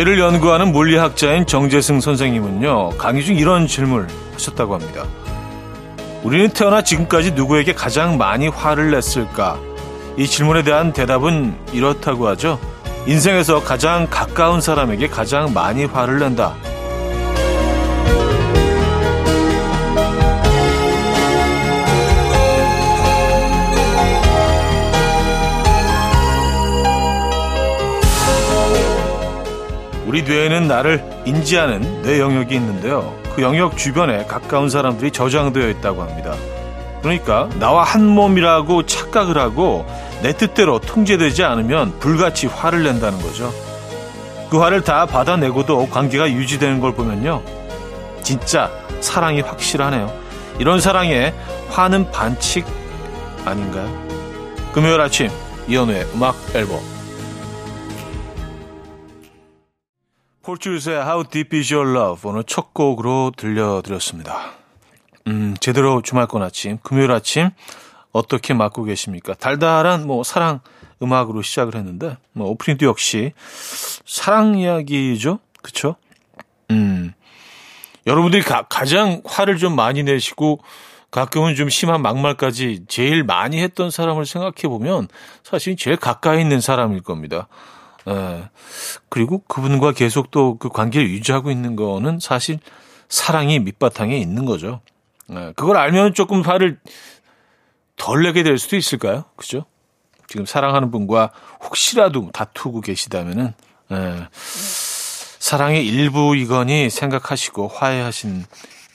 뇌를 연구하는 물리학자인 정재승 선생님은요, 강의 중 이런 질문을 하셨다고 합니다. 우리는 태어나 지금까지 누구에게 가장 많이 화를 냈을까? 이 질문에 대한 대답은 이렇다고 하죠. 인생에서 가장 가까운 사람에게 가장 많이 화를 낸다. 우리 뇌에는 나를 인지하는 뇌 영역이 있는데요. 그 영역 주변에 가까운 사람들이 저장되어 있다고 합니다. 그러니까 나와 한 몸이라고 착각을 하고 내 뜻대로 통제되지 않으면 불같이 화를 낸다는 거죠. 그 화를 다 받아내고도 관계가 유지되는 걸 보면요. 진짜 사랑이 확실하네요. 이런 사랑에 화는 반칙 아닌가요? 금요일 아침 이연우의 음악 앨범 폴츄스의 How Deep Is Your Love 오늘 첫 곡으로 들려드렸습니다. 음, 제대로 주말권 아침, 금요일 아침 어떻게 맞고 계십니까? 달달한 뭐 사랑 음악으로 시작을 했는데 뭐 오프닝도 역시 사랑 이야기죠, 그쵸 음, 여러분들이 가, 가장 화를 좀 많이 내시고 가끔은 좀 심한 막말까지 제일 많이 했던 사람을 생각해 보면 사실 제일 가까이 있는 사람일 겁니다. 예. 그리고 그분과 계속 또 그 관계를 유지하고 있는 거는 사실 사랑이 밑바탕에 있는 거죠. 예. 그걸 알면 조금 화를 덜 내게 될 수도 있을까요? 그죠? 지금 사랑하는 분과 혹시라도 다투고 계시다면은, 예. 사랑의 일부이거니 생각하시고 화해하신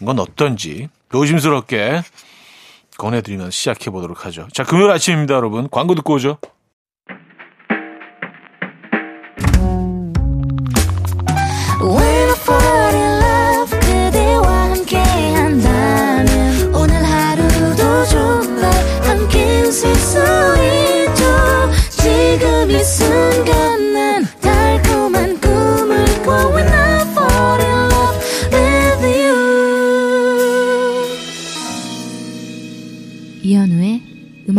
건 어떤지 조심스럽게 권해드리면 시작해 보도록 하죠. 자, 금요일 아침입니다, 여러분. 광고 듣고 오죠.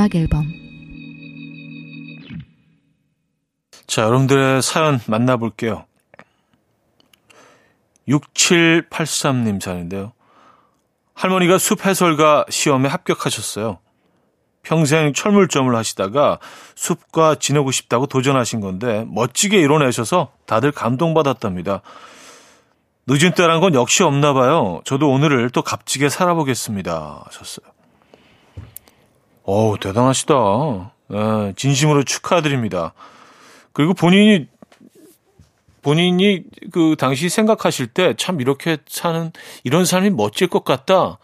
음악 앨범 자, 여러분들의 사연 만나볼게요. 6783님 사연인데요. 할머니가 숲 해설가 시험에 합격하셨어요. 평생 철물점을 하시다가 숲과 지내고 싶다고 도전하신 건데 멋지게 이뤄내셔서 다들 감동받았답니다. 늦은 때란 건 역시 없나 봐요. 저도 오늘을 또 값지게 살아보겠습니다. 하셨어요. 어우, 대단하시다. 예, 진심으로 축하드립니다. 그리고 본인이, 본인이 그 당시 생각하실 때 참 이렇게 사는, 이런 삶이 멋질 것 같다.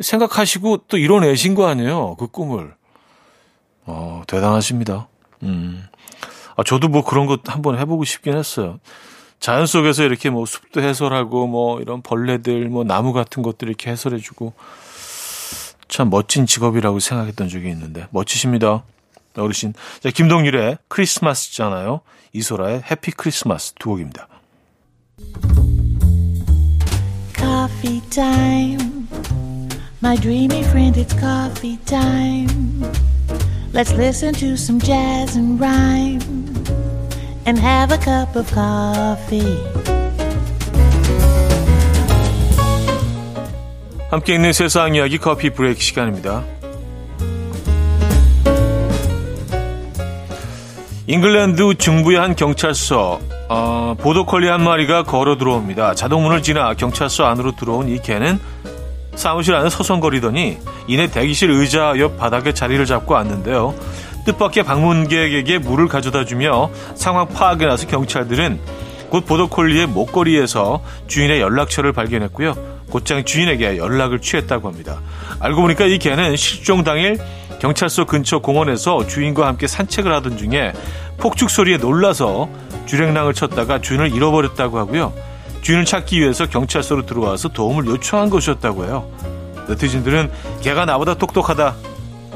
생각하시고 또 이뤄내신 거 아니에요. 그 꿈을. 어, 대단하십니다. 음. 아, 저도 뭐 그런 것 한번 해보고 싶긴 했어요. 자연 속에서 이렇게 뭐 숲도 해설하고 뭐 이런 벌레들, 뭐 나무 같은 것들 이렇게 해설해주고 참 멋진 직업이라고 생각했던 적이 있는데 멋지십니다. 어르신. 자, 김동률의 크리스마스잖아요. 이소라의 해피 크리스마스 두 곡입니다. Coffee time. My dreamy friend, it's coffee time. Let's listen to some jazz and rhyme and have a cup of coffee. 함께 있는 세상 이야기 커피 브레이크 시간입니다. 잉글랜드 중부의 한 경찰서 어, 보도콜리 한 마리가 걸어 들어옵니다. 자동문을 지나 경찰서 안으로 들어온 이 개는 사무실 안에 서성거리더니 이내 대기실 의자 옆 바닥에 자리를 잡고 앉는데요. 뜻밖의 방문객에게 물을 가져다 주며 상황 파악에 나서 경찰들은 곧 보도콜리의 목걸이에서 주인의 연락처를 발견했고요. 곧장 주인에게 연락을 취했다고 합니다. 알고 보니까 이 개는 실종 당일 경찰서 근처 공원에서 주인과 함께 산책을 하던 중에 폭죽 소리에 놀라서 주랭랑을 쳤다가 주인을 잃어버렸다고 하고요. 주인을 찾기 위해서 경찰서로 들어와서 도움을 요청한 것이었다고 해요. 네티즌들은 개가 나보다 똑똑하다.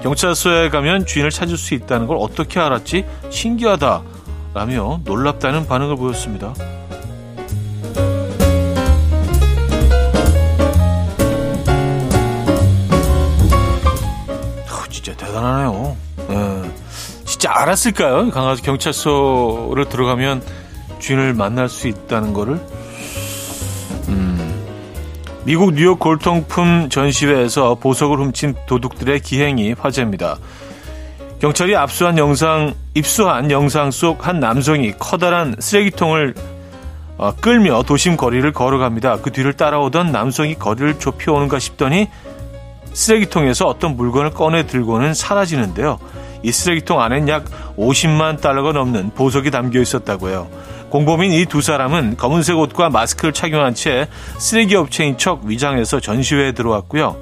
경찰서에 가면 주인을 찾을 수 있다는 걸 어떻게 알았지? 신기하다. 라며 놀랍다는 반응을 보였습니다. 진짜 알았을까요? 강아지 경찰서를 들어가면 주인을 만날 수 있다는 거를 음, 미국 뉴욕 골통품 전시회에서 보석을 훔친 도둑들의 기행이 화제입니다. 경찰이 압수한 영상, 입수한 영상 속 한 남성이 커다란 쓰레기통을 어, 끌며 도심 거리를 걸어갑니다. 그 뒤를 따라오던 남성이 거리를 좁혀오는가 싶더니 쓰레기통에서 어떤 물건을 꺼내 들고는 사라지는데요. 이 쓰레기통 안엔 약 50만 달러가 넘는 보석이 담겨 있었다고 해요. 공범인 이 두 사람은 검은색 옷과 마스크를 착용한 채 쓰레기 업체인 척 위장해서 전시회에 들어왔고요.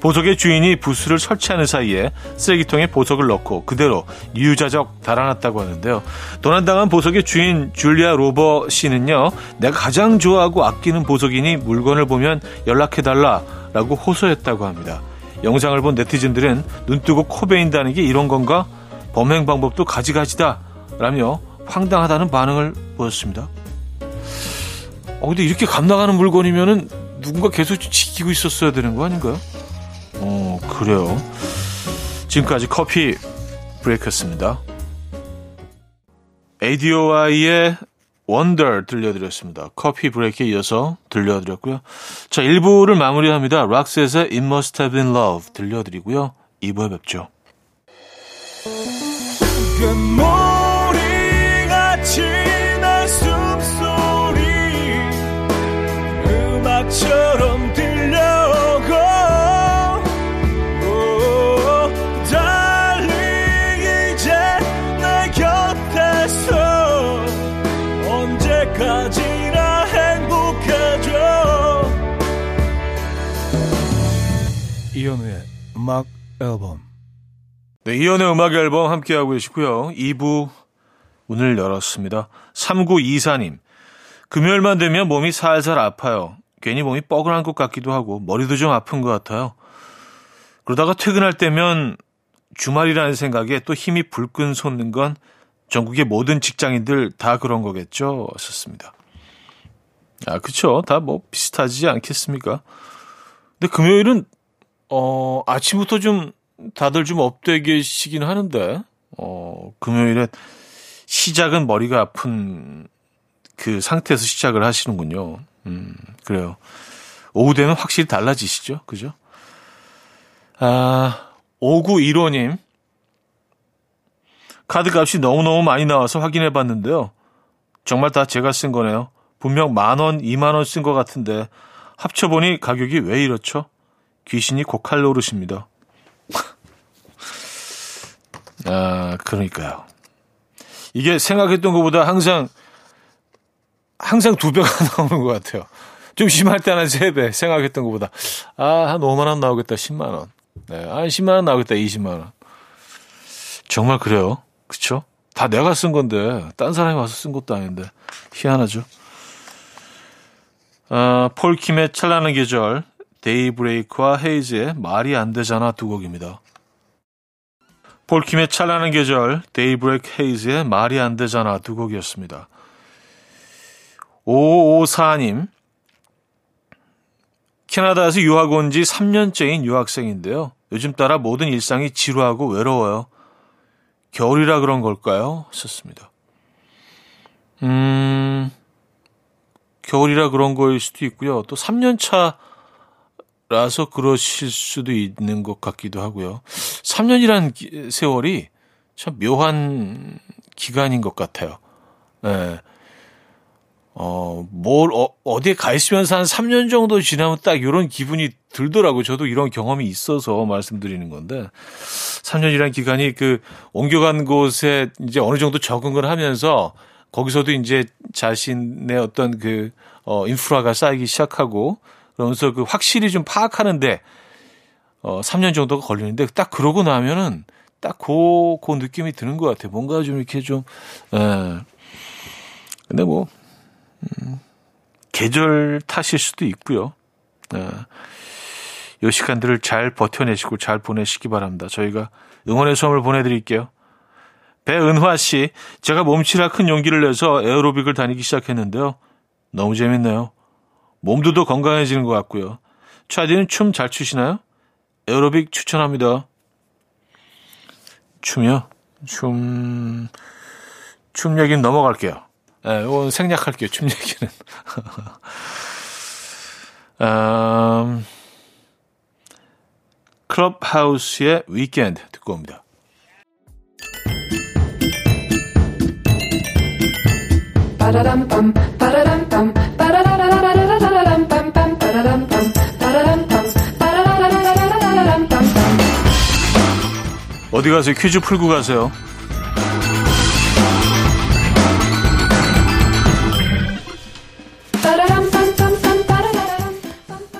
보석의 주인이 부스를 설치하는 사이에 쓰레기통에 보석을 넣고 그대로 유유자적 달아났다고 하는데요. 도난당한 보석의 주인 줄리아 로버 씨는요, 내가 가장 좋아하고 아끼는 보석이니 물건을 보면 연락해달라라고 호소했다고 합니다. 영상을 본 네티즌들은 눈뜨고 코 베인다는 게 이런 건가? 범행 방법도 가지가지다. 라며 황당하다는 반응을 보였습니다. 어, 근데 이렇게 감나가는 물건이면은 누군가 계속 지키고 있었어야 되는 거 아닌가요? 어, 그래요. 지금까지 커피 브레이크였습니다. ADOI의 원더 들려드렸습니다. 커피 브레이크에 이어서 들려드렸고요. 자, 1부를 마무리합니다. 락셋의 It Must Have Been Love 들려드리고요. 2부에 뵙죠. 음악 앨범. 네, 이현우의 음악 앨범 함께하고 계시고요. 2부 문을 열었습니다. 3924님. 금요일만 되면 몸이 살살 아파요. 괜히 몸이 뻐근한 것 같기도 하고 머리도 좀 아픈 것 같아요. 그러다가 퇴근할 때면 주말이라는 생각에 또 힘이 불끈 솟는 건 전국의 모든 직장인들 다 그런 거겠죠. 썼습니다. 아, 그쵸. 다 뭐 비슷하지 않겠습니까? 근데 금요일은 어, 아침부터 좀 다들 좀 업돼 계시긴 하는데, 어, 금요일에 시작은 머리가 아픈 그 상태에서 시작을 하시는군요. 음, 그래요. 오후 되면 확실히 달라지시죠? 그죠? 아, 5915님. 카드 값이 너무너무 많이 나와서 확인해 봤는데요. 정말 다 제가 쓴 거네요. 분명 만 원, 이만 원 쓴 것 같은데 합쳐보니 가격이 왜 이렇죠? 귀신이 고칼 노릇입니다. 아, 그러니까요. 이게 생각했던 것보다 항상, 항상 두 배가 나오는 것 같아요. 좀 심할 때는 세 배, 생각했던 것보다. 아, 한 5만원 나오겠다, 10만원. 네, 한 10만원 나오겠다, 20만원. 정말 그래요. 그쵸? 다 내가 쓴 건데, 딴 사람이 와서 쓴 것도 아닌데, 희한하죠. 아, 폴킴의 찬란한 계절, 데이브레이크와 헤이즈의 말이 안 되잖아 두 곡입니다. 폴킴의 찬란한 계절, 데이브레이크 헤이즈의 말이 안 되잖아 두 곡이었습니다. 5554님, 캐나다에서 유학 온 지 3년째인 유학생인데요. 요즘 따라 모든 일상이 지루하고 외로워요. 겨울이라 그런 걸까요? 썼습니다. 음, 겨울이라 그런 거일 수도 있고요. 또 3년 차 라서 그러실 수도 있는 것 같기도 하고요. 3년이라는 세월이 참 묘한 기간인 것 같아요. 네. 어, 뭘, 어, 어디에 가 있으면서 한 3년 정도 지나면 딱 이런 기분이 들더라고요. 저도 이런 경험이 있어서 말씀드리는 건데, 3년이라는 기간이 그 옮겨간 곳에 이제 어느 정도 적응을 하면서 거기서도 이제 자신의 어떤 그, 어, 인프라가 쌓이기 시작하고, 그러면서 그 확실히 좀 파악하는데 어 3년 정도가 걸리는데 딱 그러고 나면은 딱고그 그 느낌이 드는 것 같아요. 뭔가 좀 이렇게 좀 예. 근데 뭐 음, 계절 탓일 수도 있고요. 예. 요 시간들을 잘 버텨내시고 잘 보내시기 바랍니다. 저희가 응원의 선물 보내드릴게요. 배은화 씨, 제가 몸치라 큰 용기를 내서 에어로빅을 다니기 시작했는데요. 너무 재밌네요. 몸도 더 건강해지는 것 같고요. 차디는 춤 잘 추시나요? 에어로빅 추천합니다. 춤이요? 춤, 춤 얘기는 넘어갈게요. 예, 이건 생략할게요. 춤 얘기는. 음, 클럽하우스의 위켄드 듣고 옵니다. 어디 가세요? 퀴즈 풀고 가세요.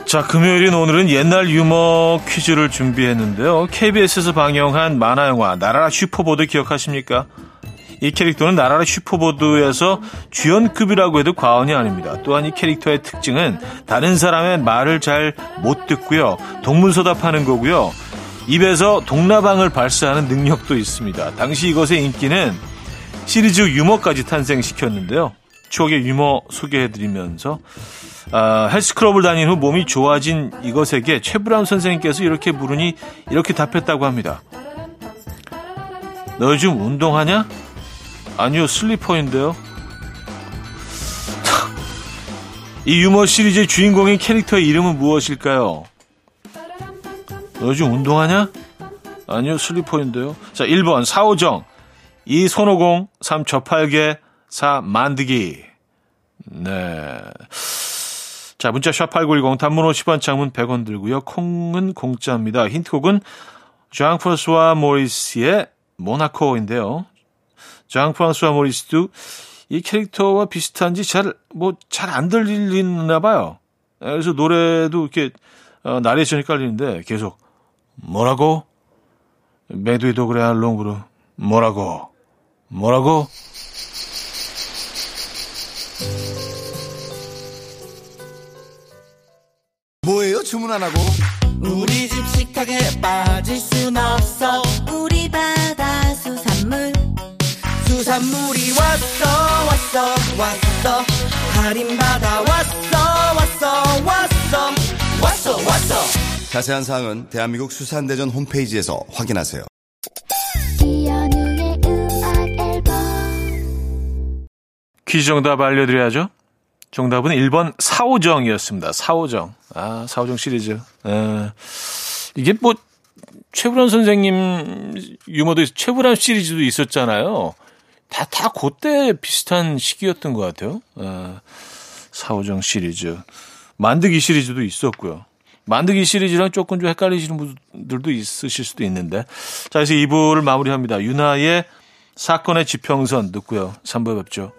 자, 금요일인 오늘은 옛날 유머 퀴즈를 준비했는데요. KBS에서 방영한 만화영화 날아라 슈퍼보드 기억하십니까? 이 캐릭터는 날아라 슈퍼보드에서 주연급이라고 해도 과언이 아닙니다. 또한 이 캐릭터의 특징은 다른 사람의 말을 잘 못 듣고요. 동문서답하는 거고요. 입에서 독나방을 발사하는 능력도 있습니다. 당시 이것의 인기는 시리즈 유머까지 탄생시켰는데요. 추억의 유머 소개해드리면서 아, 헬스클럽을 다닌 후 몸이 좋아진 이것에게 최불암 선생님께서 이렇게 물으니 이렇게 답했다고 합니다. 너 요즘 운동하냐? 아니요, 슬리퍼인데요. 이 유머 시리즈의 주인공인 캐릭터의 이름은 무엇일까요? 너 요즘 운동하냐? 아니요, 슬리퍼인데요. 자, 1번 사오정, 2 손오공, 3 저팔계, 4 만드기. 네. 자, 문자 샵8910 단문 50원 장문 100원 들고요. 콩은 공짜입니다. 힌트곡은 장 프랑스와 모리스의 모나코인데요. 장 프랑스와 모리스도 이 캐릭터와 비슷한지 잘, 뭐, 잘 안 들리나 봐요. 그래서 노래도 이렇게, 어, 나레이션이 깔리는데 계속, 뭐라고? 메두이도 그래, 알롱브루. 뭐라고? 뭐라고? 뭐예요? 주문 안 하고? 우리 집 식탁에 빠질 순 없어 우리 바다 수산물 수산물이 왔어 왔어 왔어 할인 받아 왔어 왔어 왔어 왔어 왔어 자세한 사항은 대한민국 수산대전 홈페이지에서 확인하세요. 퀴즈 정답 알려드려야죠. 정답은 1번 사오정이었습니다. 사오정. 아, 사오정 시리즈. 에, 이게 뭐, 최불암 선생님 유머도 있, 최불암 시리즈도 있었잖아요. 다, 다 그때 비슷한 시기였던 것 같아요. 에, 사오정 시리즈. 만드기 시리즈도 있었고요. 만드기 시리즈랑 조금 좀 헷갈리시는 분들도 있으실 수도 있는데. 자, 그래서 2부를 마무리합니다. 유나의 사건의 지평선 듣고요. 3부에 뵙죠.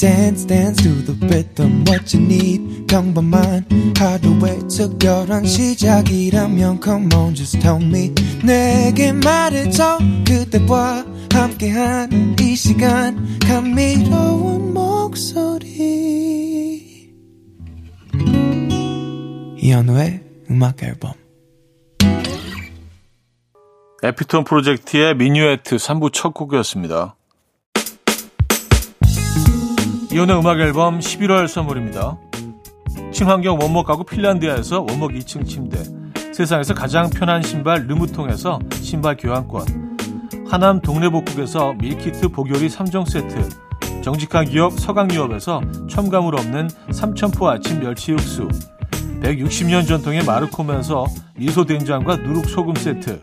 Dance, dance to the rhythm. What you need, 평범한 하루의 특별한 시작이라면 Come on, just tell me. 내게 말해줘. 그대와 함께한 이 시간. 감미로운 목소리. 이현우의 음악 앨범. 에피톤 프로젝트의 미뉴에트 3부 첫 곡이었습니다. 이현우의 음악 앨범 11월 선물입니다. 친환경 원목 가구 핀란디아에서 원목 2층 침대 세상에서 가장 편한 신발 르무통에서 신발 교환권 하남 동래복국에서 밀키트 보교리 3종 세트 정직한 기업 서강유업에서 첨가물 없는 삼천포 아침 멸치 육수 160년 전통의 마르코면서 미소된장과 누룩소금 세트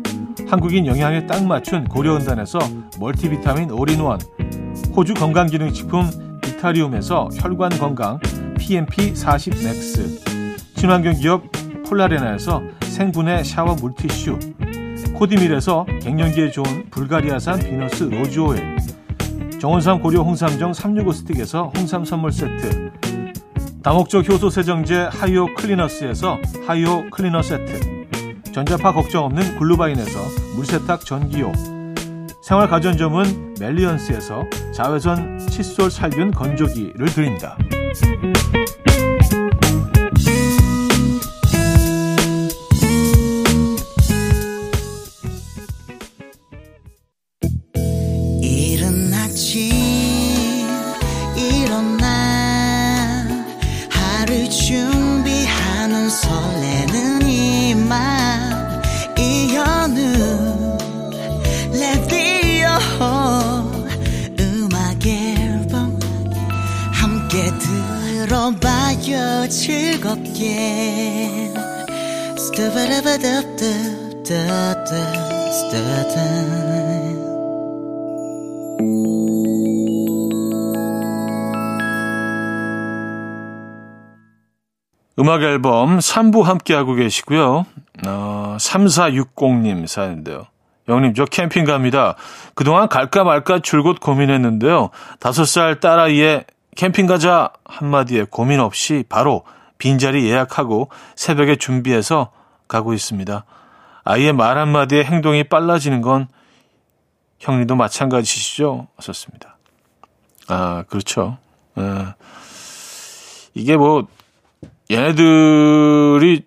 한국인 영양에 딱 맞춘 고려은단에서 멀티비타민 올인원 호주 건강기능식품 비타리움에서 혈관 건강 PMP40 맥스 친환경 기업 폴라레나에서 생분해 샤워 물티슈 코디밀에서 갱년기에 좋은 불가리아산 비너스 로즈오일 정원삼 고려 홍삼정 365 스틱에서 홍삼 선물 세트 다목적 효소 세정제 하이오 클리너스에서 하이오 클리너 세트 전자파 걱정 없는 글루바인에서 물세탁 전기요 생활가전점은 멜리언스에서 자외선 칫솔 살균 건조기를 드립니다. 함께 들어봐요 즐겁게 음악 앨범 3부 함께하고 계시고요. 어, 3460님 사연인데요. 영님, 저 캠핑 갑니다. 그동안 갈까 말까 줄곧 고민했는데요. 5살 딸아이의 캠핑 가자 한마디에 고민 없이 바로 빈자리 예약하고 새벽에 준비해서 가고 있습니다. 아이의 말 한마디에 행동이 빨라지는 건 형님도 마찬가지시죠? 하셨습니다. 아, 그렇죠. 예. 이게 뭐, 얘네들이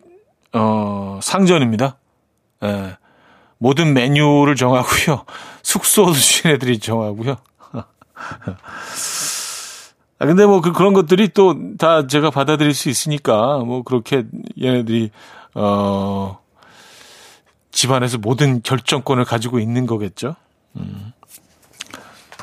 어 상전입니다. 예. 모든 메뉴를 정하고요. 숙소도 얘네들이 정하고요. 아 근데 뭐 그, 그런 것들이 또 다 제가 받아들일 수 있으니까 뭐 그렇게 얘네들이 어 집안에서 모든 결정권을 가지고 있는 거겠죠. 음.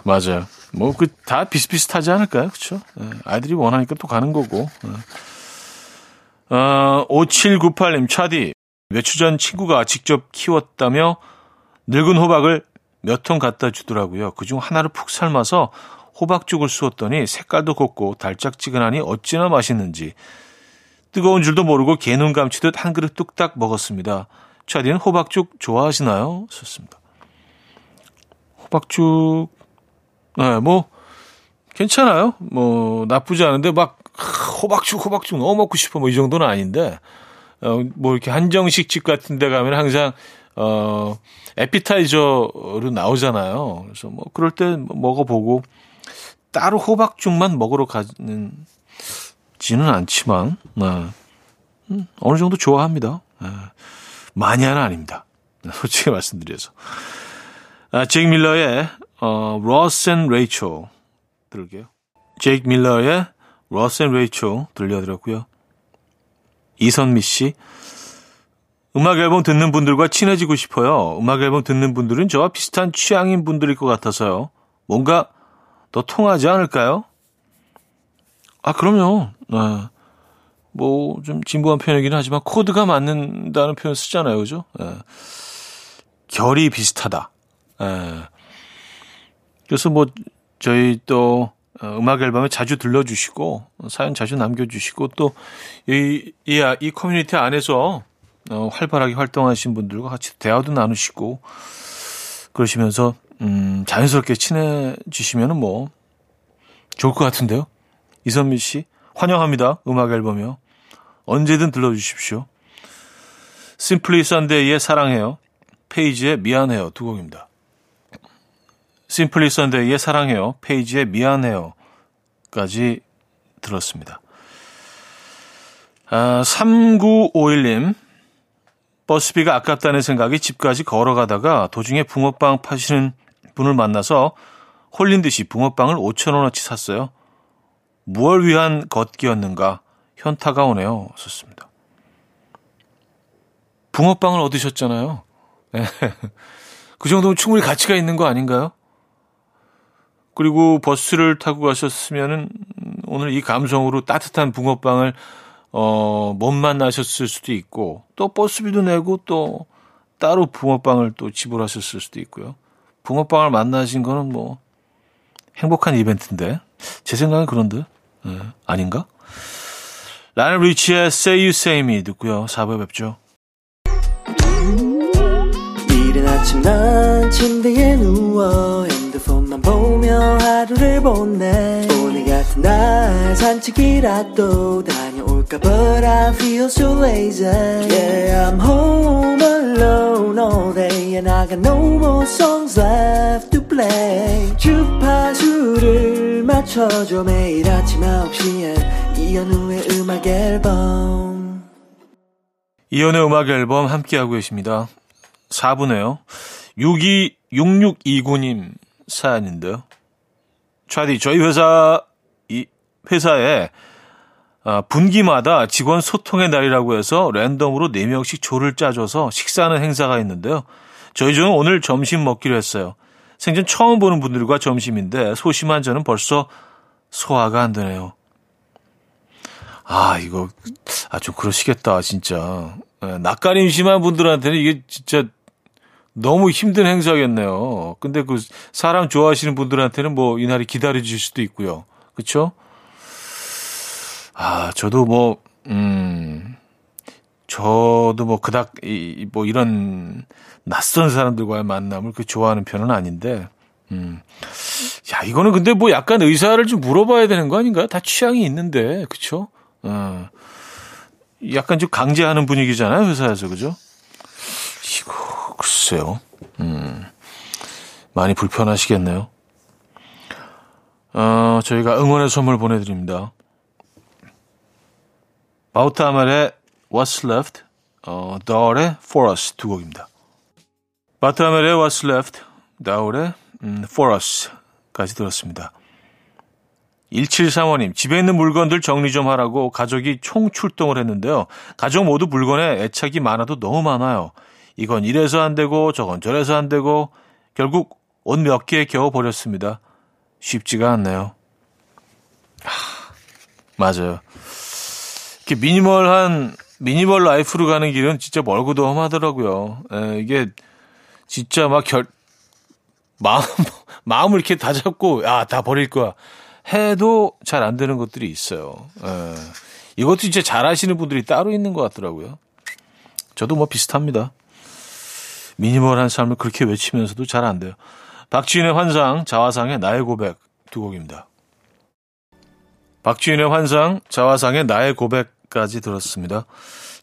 맞아요. 뭐 그 다 비슷비슷하지 않을까요? 그렇죠? 예. 아이들이 원하니까 또 가는 거고. 예. 어, 5798님, 차디. 며칠 전 친구가 직접 키웠다며 늙은 호박을 몇 통 갖다 주더라고요. 그중 하나를 푹 삶아서 호박죽을 쑤었더니 색깔도 곱고 달짝지근하니 어찌나 맛있는지. 뜨거운 줄도 모르고 개눈 감치듯 한 그릇 뚝딱 먹었습니다. 차디는 호박죽 좋아하시나요? 썼습니다. 호박죽, 네, 뭐, 괜찮아요. 뭐, 나쁘지 않은데 막 호박죽, 호박죽 너무 먹고 싶어. 뭐 이 정도는 아닌데, 어, 뭐 이렇게 한정식 집 같은 데 가면 항상, 어, 에피타이저로 나오잖아요. 그래서 뭐 그럴 때 먹어보고, 따로 호박죽만 먹으러 가는, 지는 않지만, 네. 음, 어느 정도 좋아합니다. 네. 마니아는 아닙니다. 솔직히 말씀드려서. 아, 제이크 밀러의, 어, Ross and Rachel 들을게요. 제이크 밀러의 Ross and Rachel 들려드렸고요. 이선미 씨. 음악 앨범 듣는 분들과 친해지고 싶어요. 음악 앨범 듣는 분들은 저와 비슷한 취향인 분들일 것 같아서요. 뭔가 더 통하지 않을까요? 아, 그럼요. 네. 뭐, 좀 진부한 표현이긴 하지만 코드가 맞는다는 표현 쓰잖아요. 그죠? 네. 결이 비슷하다. 네. 그래서 뭐, 저희 또, 어, 음악 앨범에 자주 들려주시고 사연 자주 남겨주시고 또 이 이 이 커뮤니티 안에서 어, 활발하게 활동하신 분들과 같이 대화도 나누시고 그러시면서 음, 자연스럽게 친해지시면은 뭐 좋을 것 같은데요. 이선미 씨 환영합니다. 음악 앨범이요. 언제든 들러주십시오. 심플리 선데이의 사랑해요. 페이지에 미안해요. 두 곡입니다. 심플리 선데이의 사랑해요. 페이지에 미안해요까지 들었습니다. 아, 3951님. 버스비가 아깝다는 생각이 집까지 걸어가다가 도중에 붕어빵 파시는 분을 만나서 홀린 듯이 붕어빵을 5천원어치 샀어요. 무얼 위한 걷기였는가 현타가 오네요. 썼습니다. 붕어빵을 얻으셨잖아요. 그 정도면 충분히 가치가 있는 거 아닌가요? 그리고 버스를 타고 가셨으면은 오늘 이 감성으로 따뜻한 붕어빵을 어, 못 만나셨을 수도 있고 또 버스비도 내고 또 따로 붕어빵을 또 지불하셨을 수도 있고요. 붕어빵을 만나신 거는 뭐 행복한 이벤트인데 제 생각은 그런데 네, 아닌가? 라는 리치의 Say You Say Me 듣고요. 4부에 뵙죠. 이른 아침 난 침대에 누워 핸드폰만 보며 하루를 보내 오늘 같은 날 산책이라도 볼까 But I feel so lazy Yeah I'm home alone all day And I got no more songs left to play 주파수를 맞춰줘 매일 아침 9시에 이현우의 음악 앨범 이연의 음악 앨범 함께하고 계십니다. 4부네요. 626629님 사연인데요. 차디, 저희 회사, 이 회사에 아, 분기마다 직원 소통의 날이라고 해서 랜덤으로 4명씩 조를 짜줘서 식사하는 행사가 있는데요. 저희 중은 오늘 점심 먹기로 했어요. 생전 처음 보는 분들과 점심인데 소심한 저는 벌써 소화가 안 되네요. 아, 이거, 아, 좀 그러시겠다, 진짜. 예, 낯가림 심한 분들한테는 이게 진짜 너무 힘든 행사겠네요. 근데 그 사람 좋아하시는 분들한테는 뭐 이날이 기다려질 수도 있고요. 그쵸? 아, 저도 뭐, 음, 저도 뭐 그닥, 이, 뭐 이런 낯선 사람들과의 만남을 그 좋아하는 편은 아닌데, 음. 야, 이거는 근데 뭐 약간 의사를 좀 물어봐야 되는 거 아닌가요? 다 취향이 있는데, 그쵸? 어. 약간 좀 강제하는 분위기잖아요, 회사에서, 그죠? 이거, 글쎄요. 음. 많이 불편하시겠네요. 어, 저희가 응원의 선물 보내드립니다. 바우타멜의 What's Left, 어, 다울의 For Us 두 곡입니다. 바우타멜의 What's Left, 다울의 음, For Us까지 들었습니다. 1735님, 집에 있는 물건들 정리 좀 하라고 가족이 총 출동을 했는데요. 가족 모두 물건에 애착이 많아도 너무 많아요. 이건 이래서 안 되고 저건 저래서 안 되고 결국 옷 몇 개 겨우 버렸습니다. 쉽지가 않네요. 하, 맞아요. 미니멀한 미니멀 라이프로 가는 길은 진짜 멀고도 험하더라고요. 에, 이게 진짜 막 결 마음 마음을 이렇게 다 잡고 야 다 버릴 거야 해도 잘 안 되는 것들이 있어요. 에, 이것도 진짜 잘 하시는 분들이 따로 있는 것 같더라고요. 저도 뭐 비슷합니다. 미니멀한 삶을 그렇게 외치면서도 잘 안 돼요. 박지윤의 환상, 자화상의 나의 고백 두 곡입니다. 박지윤의 환상, 자화상의 나의 고백 까지 들었습니다.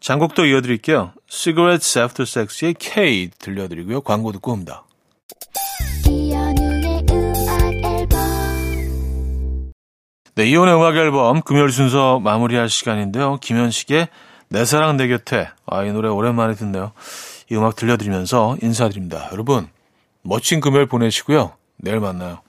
장곡도 이어드릴게요. Cigarettes After Sex의 K 들려드리고요. 광고 듣고 옵니다. 네, 이혼의 음악 앨범 금요일 순서 마무리할 시간인데요. 김현식의 내 사랑 내 곁에 아, 이 노래 오랜만에 듣네요. 이 음악 들려드리면서 인사드립니다. 여러분 멋진 금요일 보내시고요. 내일 만나요.